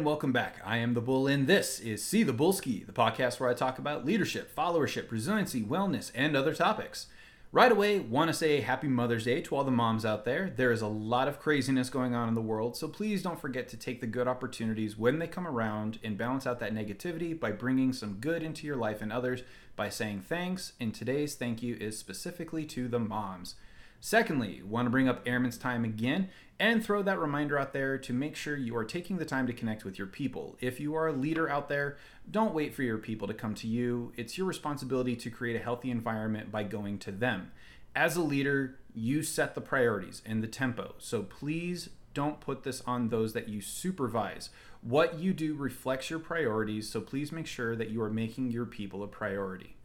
and welcome back. I am the Bull, and this is See the Bullski, the podcast where I talk about leadership, followership, resiliency, wellness, and other topics. Right away, want to say Happy Mother's Day to all the moms out there. There is a lot of craziness going on in the world, so please don't forget to take the good opportunities when they come around and balance out that negativity by bringing some good into your life and others by saying thanks. And today's thank you is specifically to the moms. Secondly, want to bring up Airman's Time again and throw that reminder out there to make sure you are taking the time to connect with your people. If you are a leader out there, don't wait for your people to come to you. It's your responsibility to create a healthy environment by going to them. As a leader, you set the priorities and the tempo. So please don't put this on those that you supervise. What you do reflects your priorities, so please make sure that you are making your people a priority.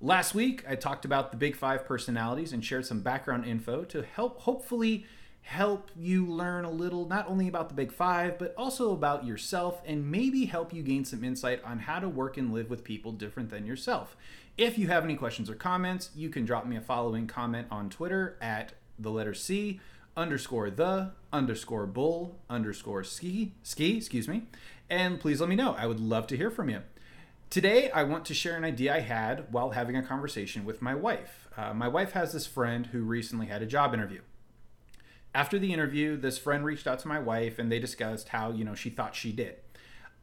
Last week, I talked about the Big Five personalities and shared some background info to help, hopefully, help you learn a little not only about the Big Five, but also about yourself and maybe help you gain some insight on how to work and live with people different than yourself. If you have any questions or comments, you can drop me a following comment on Twitter at the letter C underscore the underscore bull underscore ski ski excuse me. And please let me know. I would love to hear from you Today, I want to share an idea I had while having a conversation with my wife. Uh, my wife has this friend who recently had a job interview. After the interview, this friend reached out to my wife and they discussed how, you know, she thought she did.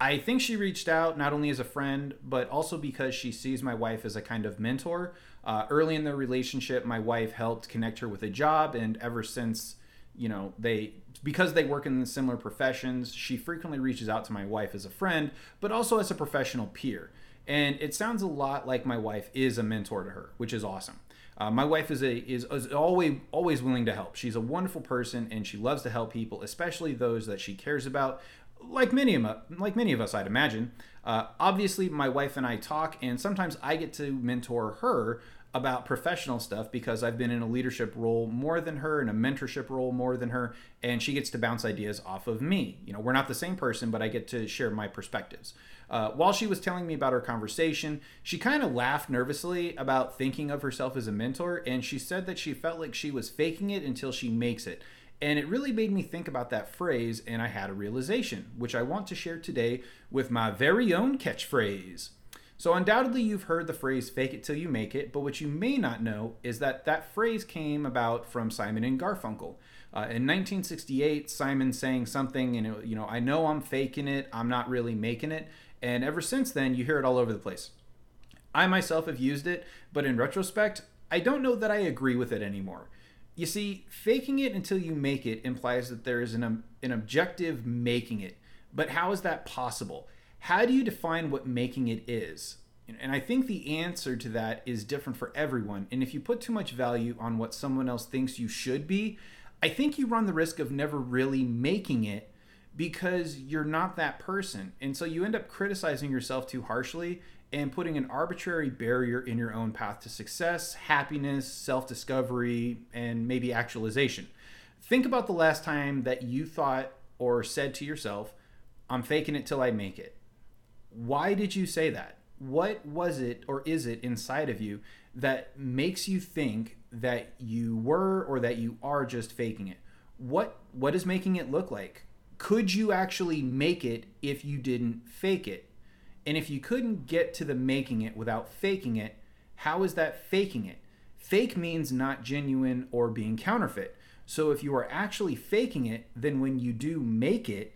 I think she reached out not only as a friend, but also because she sees my wife as a kind of mentor. Uh, early in their relationship, my wife helped connect her with a job, and ever since, you know, they because they work in similar professions, she frequently reaches out to my wife as a friend, but also as a professional peer. And it sounds a lot like my wife is a mentor to her, which is awesome. Uh, my wife is a is, is always always willing to help. She's a wonderful person, and she loves to help people, especially those that she cares about. Like many of like many of us, I'd imagine. Uh, obviously, my wife and I talk, and sometimes I get to mentor her about professional stuff because I've been in a leadership role more than her and a mentorship role more than her and she gets to bounce ideas off of me. You know, we're not the same person, but I get to share my perspectives. Uh, while she was telling me about our conversation, she kind of laughed nervously about thinking of herself as a mentor and she said that she felt like she was faking it until she makes it. And it really made me think about that phrase and I had a realization, which I want to share today with my very own catchphrase. So, undoubtedly, you've heard the phrase fake it till you make it, but what you may not know is that that phrase came about from Simon and Garfunkel. Uh, in 1968, Simon saying something, and it, you know, I know I'm faking it, I'm not really making it. And ever since then, you hear it all over the place. I myself have used it, but in retrospect, I don't know that I agree with it anymore. You see, faking it until you make it implies that there is an, an objective making it. But how is that possible? How do you define what making it is? And I think the answer to that is different for everyone. And if you put too much value on what someone else thinks you should be, I think you run the risk of never really making it because you're not that person. And so you end up criticizing yourself too harshly and putting an arbitrary barrier in your own path to success, happiness, self discovery, and maybe actualization. Think about the last time that you thought or said to yourself, I'm faking it till I make it why did you say that? What was it or is it inside of you that makes you think that you were or that you are just faking it? What what is making it look like? Could you actually make it if you didn't fake it? And if you couldn't get to the making it without faking it, how is that faking it? Fake means not genuine or being counterfeit. So if you are actually faking it, then when you do make it,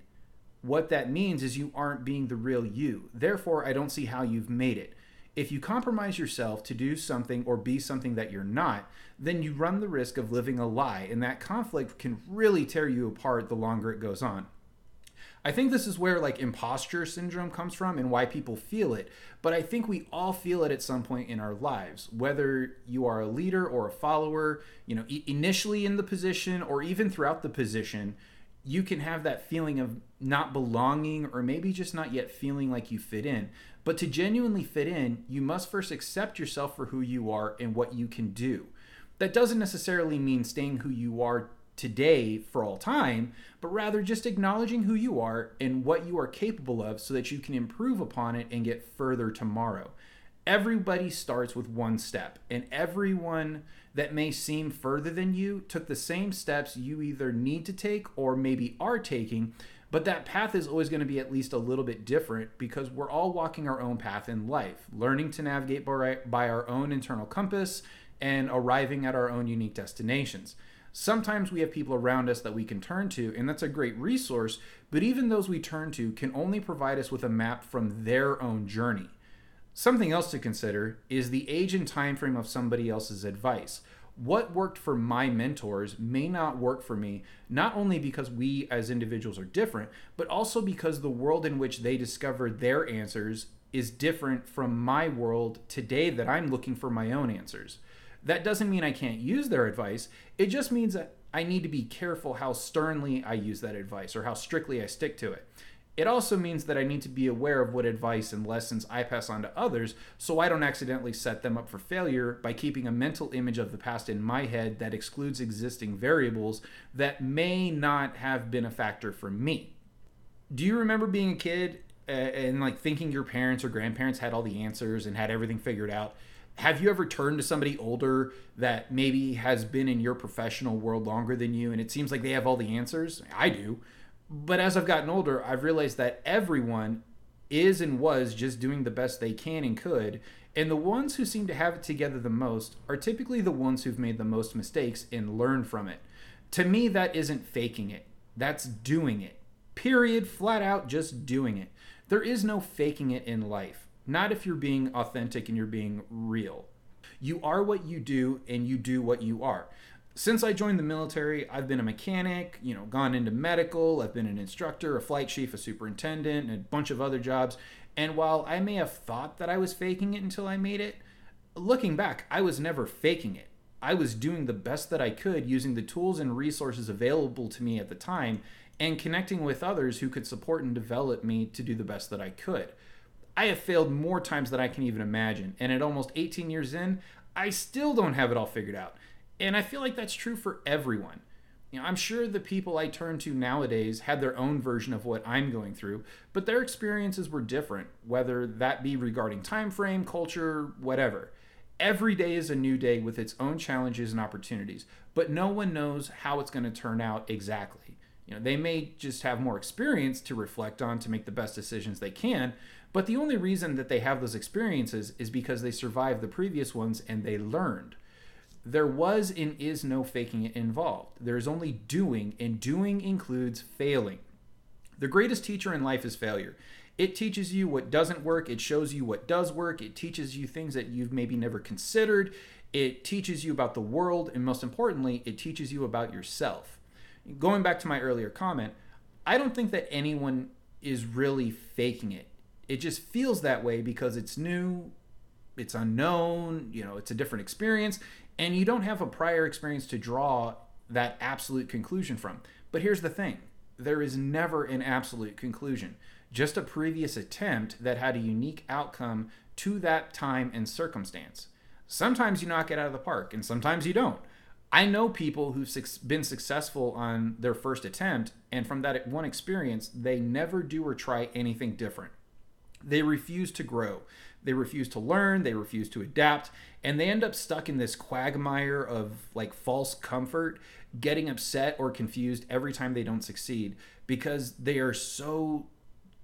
what that means is you aren't being the real you. Therefore, I don't see how you've made it. If you compromise yourself to do something or be something that you're not, then you run the risk of living a lie, and that conflict can really tear you apart the longer it goes on. I think this is where like imposter syndrome comes from and why people feel it. But I think we all feel it at some point in our lives, whether you are a leader or a follower, you know, initially in the position or even throughout the position, you can have that feeling of not belonging or maybe just not yet feeling like you fit in. But to genuinely fit in, you must first accept yourself for who you are and what you can do. That doesn't necessarily mean staying who you are today for all time, but rather just acknowledging who you are and what you are capable of so that you can improve upon it and get further tomorrow. Everybody starts with one step, and everyone that may seem further than you took the same steps you either need to take or maybe are taking, But that path is always going to be at least a little bit different because we're all walking our own path in life, learning to navigate by our own internal compass and arriving at our own unique destinations. Sometimes we have people around us that we can turn to, and that's a great resource, but even those we turn to can only provide us with a map from their own journey. Something else to consider is the age and time frame of somebody else's advice what worked for my mentors may not work for me, not only because we as individuals are different, but also because the world in which they discovered their answers is different from my world today that I'm looking for my own answers. That doesn't mean I can't use their advice, it just means that I need to be careful how sternly I use that advice or how strictly I stick to it. It also means that I need to be aware of what advice and lessons I pass on to others so I don't accidentally set them up for failure by keeping a mental image of the past in my head that excludes existing variables that may not have been a factor for me. Do you remember being a kid uh, and like thinking your parents or grandparents had all the answers and had everything figured out? Have you ever turned to somebody older that maybe has been in your professional world longer than you and it seems like they have all the answers? I do but as I've gotten older, I've realized that everyone is and was just doing the best they can and could. And the ones who seem to have it together the most are typically the ones who've made the most mistakes and learned from it. To me, that isn't faking it, that's doing it. Period. Flat out, just doing it. There is no faking it in life. Not if you're being authentic and you're being real. You are what you do, and you do what you are since I joined the military, I've been a mechanic, you know, gone into medical, I've been an instructor, a flight chief, a superintendent, and a bunch of other jobs. And while I may have thought that I was faking it until I made it, looking back, I was never faking it. I was doing the best that I could using the tools and resources available to me at the time and connecting with others who could support and develop me to do the best that I could. I have failed more times than I can even imagine, and at almost 18 years in, I still don't have it all figured out. And I feel like that's true for everyone. You know, I'm sure the people I turn to nowadays had their own version of what I'm going through, but their experiences were different, whether that be regarding time frame, culture, whatever. Every day is a new day with its own challenges and opportunities, but no one knows how it's going to turn out exactly. You know, they may just have more experience to reflect on to make the best decisions they can, but the only reason that they have those experiences is because they survived the previous ones and they learned there was and is no faking it involved. There's only doing, and doing includes failing. The greatest teacher in life is failure. It teaches you what doesn't work, it shows you what does work, it teaches you things that you've maybe never considered, it teaches you about the world, and most importantly, it teaches you about yourself. Going back to my earlier comment, I don't think that anyone is really faking it. It just feels that way because it's new, it's unknown, you know, it's a different experience, and you don't have a prior experience to draw that absolute conclusion from. But here's the thing there is never an absolute conclusion, just a previous attempt that had a unique outcome to that time and circumstance. Sometimes you knock it out of the park, and sometimes you don't. I know people who've been successful on their first attempt, and from that one experience, they never do or try anything different. They refuse to grow. They refuse to learn, they refuse to adapt, and they end up stuck in this quagmire of like false comfort, getting upset or confused every time they don't succeed because they are so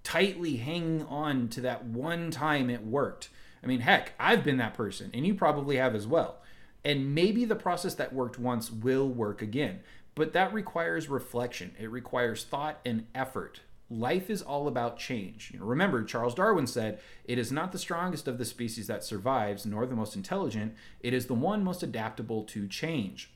tightly hanging on to that one time it worked. I mean, heck, I've been that person, and you probably have as well. And maybe the process that worked once will work again, but that requires reflection. It requires thought and effort life is all about change. You know, remember, Charles Darwin said, It is not the strongest of the species that survives, nor the most intelligent, it is the one most adaptable to change.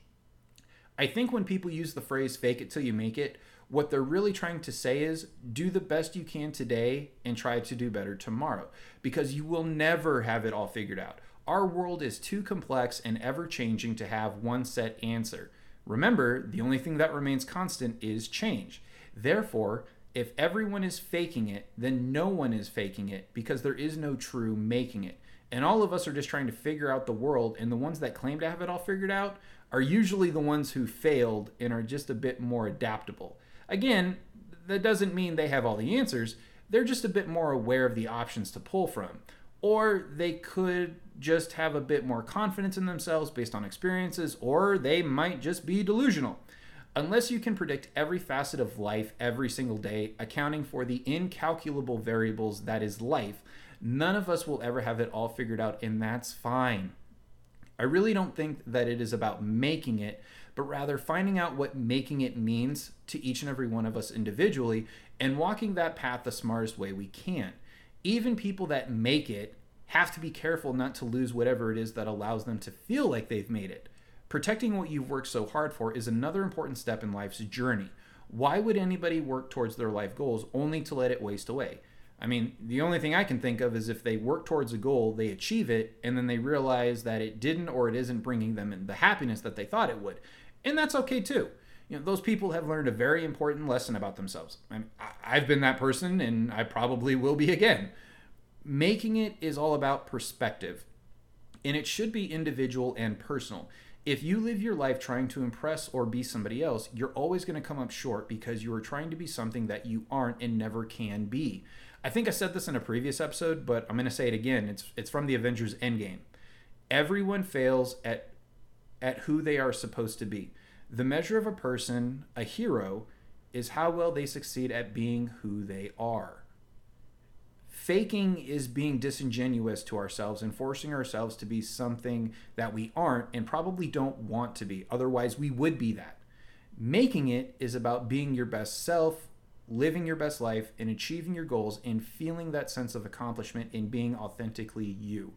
I think when people use the phrase fake it till you make it, what they're really trying to say is do the best you can today and try to do better tomorrow because you will never have it all figured out. Our world is too complex and ever changing to have one set answer. Remember, the only thing that remains constant is change. Therefore, if everyone is faking it, then no one is faking it because there is no true making it. And all of us are just trying to figure out the world, and the ones that claim to have it all figured out are usually the ones who failed and are just a bit more adaptable. Again, that doesn't mean they have all the answers, they're just a bit more aware of the options to pull from. Or they could just have a bit more confidence in themselves based on experiences, or they might just be delusional. Unless you can predict every facet of life every single day, accounting for the incalculable variables that is life, none of us will ever have it all figured out, and that's fine. I really don't think that it is about making it, but rather finding out what making it means to each and every one of us individually and walking that path the smartest way we can. Even people that make it have to be careful not to lose whatever it is that allows them to feel like they've made it. Protecting what you've worked so hard for is another important step in life's journey. Why would anybody work towards their life goals only to let it waste away? I mean, the only thing I can think of is if they work towards a goal, they achieve it, and then they realize that it didn't or it isn't bringing them the happiness that they thought it would. And that's okay too. You know, those people have learned a very important lesson about themselves. I mean, I've been that person, and I probably will be again. Making it is all about perspective, and it should be individual and personal. If you live your life trying to impress or be somebody else, you're always going to come up short because you are trying to be something that you aren't and never can be. I think I said this in a previous episode, but I'm going to say it again. It's it's from the Avengers Endgame. Everyone fails at at who they are supposed to be. The measure of a person, a hero, is how well they succeed at being who they are. Faking is being disingenuous to ourselves and forcing ourselves to be something that we aren't and probably don't want to be. Otherwise, we would be that. Making it is about being your best self, living your best life, and achieving your goals and feeling that sense of accomplishment in being authentically you.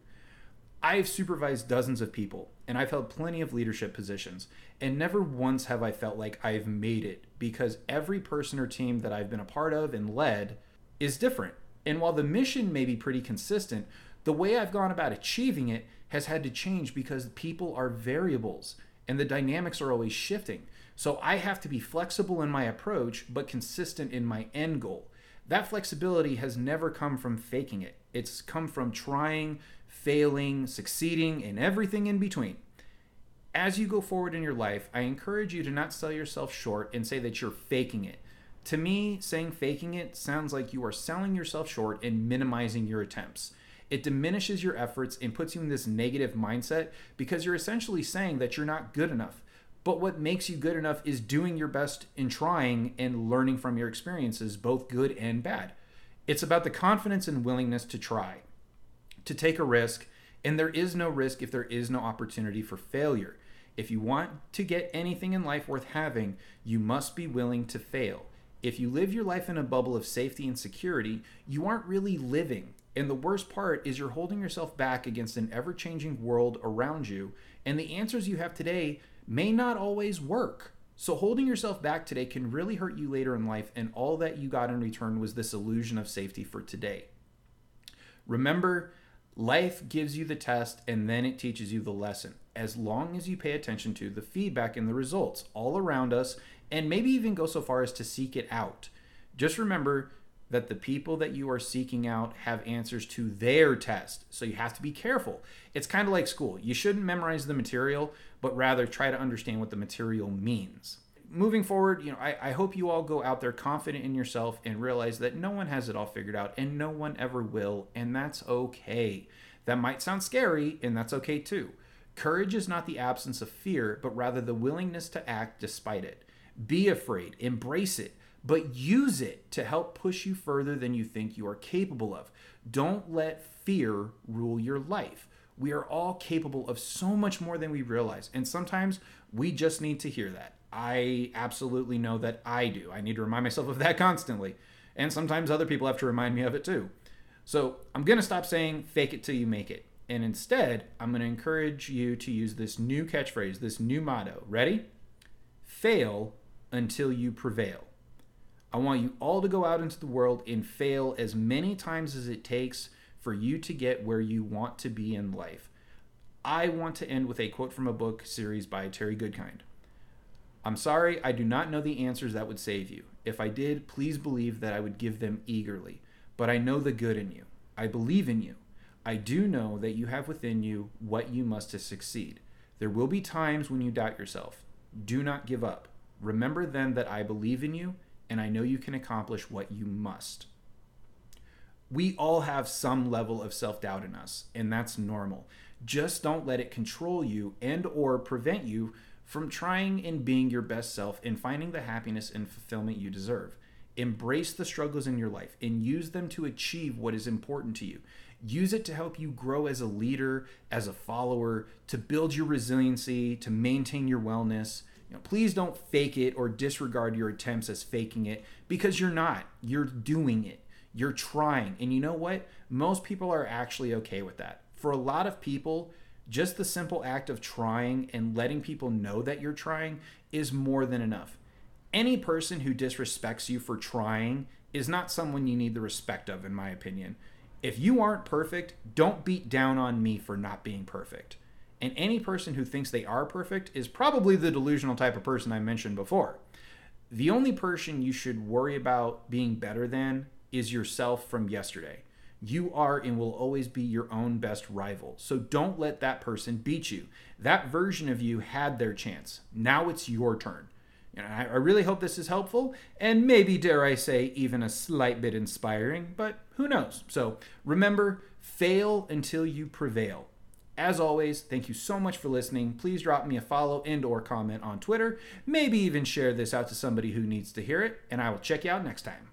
I've supervised dozens of people and I've held plenty of leadership positions, and never once have I felt like I've made it because every person or team that I've been a part of and led is different. And while the mission may be pretty consistent, the way I've gone about achieving it has had to change because people are variables and the dynamics are always shifting. So I have to be flexible in my approach, but consistent in my end goal. That flexibility has never come from faking it, it's come from trying, failing, succeeding, and everything in between. As you go forward in your life, I encourage you to not sell yourself short and say that you're faking it. To me, saying faking it sounds like you are selling yourself short and minimizing your attempts. It diminishes your efforts and puts you in this negative mindset because you're essentially saying that you're not good enough. But what makes you good enough is doing your best in trying and learning from your experiences, both good and bad. It's about the confidence and willingness to try, to take a risk, and there is no risk if there is no opportunity for failure. If you want to get anything in life worth having, you must be willing to fail. If you live your life in a bubble of safety and security, you aren't really living. And the worst part is you're holding yourself back against an ever changing world around you, and the answers you have today may not always work. So, holding yourself back today can really hurt you later in life, and all that you got in return was this illusion of safety for today. Remember, life gives you the test and then it teaches you the lesson. As long as you pay attention to the feedback and the results all around us, and maybe even go so far as to seek it out. Just remember that the people that you are seeking out have answers to their test. So you have to be careful. It's kind of like school. You shouldn't memorize the material, but rather try to understand what the material means. Moving forward, you know, I, I hope you all go out there confident in yourself and realize that no one has it all figured out and no one ever will, and that's okay. That might sound scary, and that's okay too. Courage is not the absence of fear, but rather the willingness to act despite it. Be afraid, embrace it, but use it to help push you further than you think you are capable of. Don't let fear rule your life. We are all capable of so much more than we realize, and sometimes we just need to hear that. I absolutely know that I do. I need to remind myself of that constantly, and sometimes other people have to remind me of it too. So I'm going to stop saying fake it till you make it. And instead, I'm going to encourage you to use this new catchphrase, this new motto. Ready? Fail until you prevail. I want you all to go out into the world and fail as many times as it takes for you to get where you want to be in life. I want to end with a quote from a book series by Terry Goodkind. I'm sorry, I do not know the answers that would save you. If I did, please believe that I would give them eagerly. But I know the good in you. I believe in you. I do know that you have within you what you must to succeed. There will be times when you doubt yourself. Do not give up. Remember then that I believe in you and I know you can accomplish what you must. We all have some level of self-doubt in us, and that's normal. Just don't let it control you and or prevent you from trying and being your best self and finding the happiness and fulfillment you deserve. Embrace the struggles in your life and use them to achieve what is important to you. Use it to help you grow as a leader, as a follower, to build your resiliency, to maintain your wellness. You know, please don't fake it or disregard your attempts as faking it because you're not. You're doing it. You're trying. And you know what? Most people are actually okay with that. For a lot of people, just the simple act of trying and letting people know that you're trying is more than enough. Any person who disrespects you for trying is not someone you need the respect of, in my opinion. If you aren't perfect, don't beat down on me for not being perfect. And any person who thinks they are perfect is probably the delusional type of person I mentioned before. The only person you should worry about being better than is yourself from yesterday. You are and will always be your own best rival. So don't let that person beat you. That version of you had their chance. Now it's your turn. And I, I really hope this is helpful and maybe, dare I say, even a slight bit inspiring, but who knows? So remember, fail until you prevail. As always, thank you so much for listening. Please drop me a follow and or comment on Twitter. Maybe even share this out to somebody who needs to hear it, and I will check you out next time.